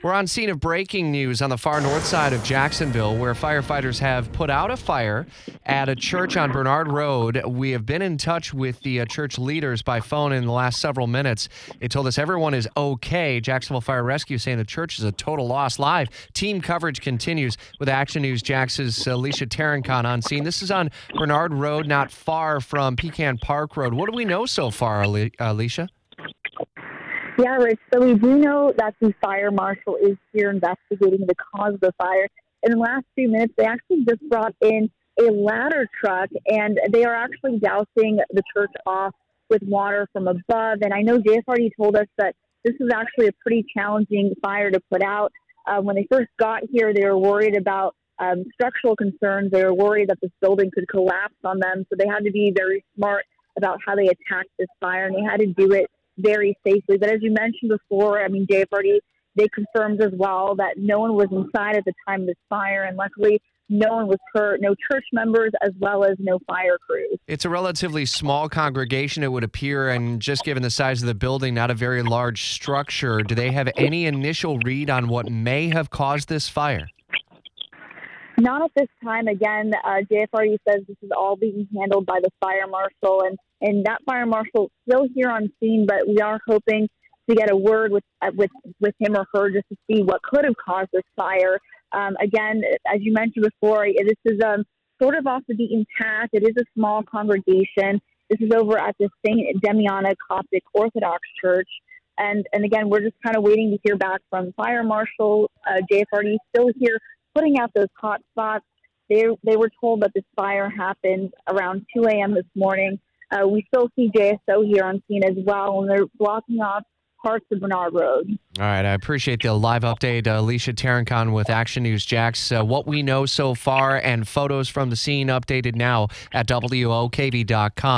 We're on scene of breaking news on the far north side of Jacksonville, where firefighters have put out a fire at a church on Bernard Road. We have been in touch with the uh, church leaders by phone in the last several minutes. They told us everyone is okay. Jacksonville Fire Rescue saying the church is a total loss. Live team coverage continues with Action News Jax's Alicia Tarancon on scene. This is on Bernard Road, not far from Pecan Park Road. What do we know so far, Ali- Alicia? Yeah, Rich. So we do know that the fire marshal is here investigating the cause of the fire. In the last few minutes, they actually just brought in a ladder truck, and they are actually dousing the church off with water from above. And I know JFRD told us that this is actually a pretty challenging fire to put out. Uh, when they first got here, they were worried about um, structural concerns. They were worried that this building could collapse on them, so they had to be very smart about how they attacked this fire, and they had to do it very safely. But as you mentioned before, I mean, Dave already they confirmed as well that no one was inside at the time of this fire, and luckily, no one was hurt, no church members, as well as no fire crews. It's a relatively small congregation, it would appear, and just given the size of the building, not a very large structure. Do they have any initial read on what may have caused this fire? Not at this time. Again, uh, says this is all being handled by the fire marshal, and, and that fire marshal is still here on scene, but we are hoping to get a word with uh, with with him or her just to see what could have caused this fire. Um, again, as you mentioned before, this is um, sort of off the beaten path. It is a small congregation. This is over at the St. Demiana Coptic Orthodox Church. And, and again, we're just kind of waiting to hear back from Fire Marshal. Uh, JFRD still here putting out those hot spots. They, they were told that this fire happened around 2 a.m. this morning. Uh, we still see JSO here on scene as well, and they're blocking off parts of Bernard Road. All right, I appreciate the live update. Uh, Alicia Tarancon with Action News Jax. Uh, what we know so far and photos from the scene updated now at WOKV.com.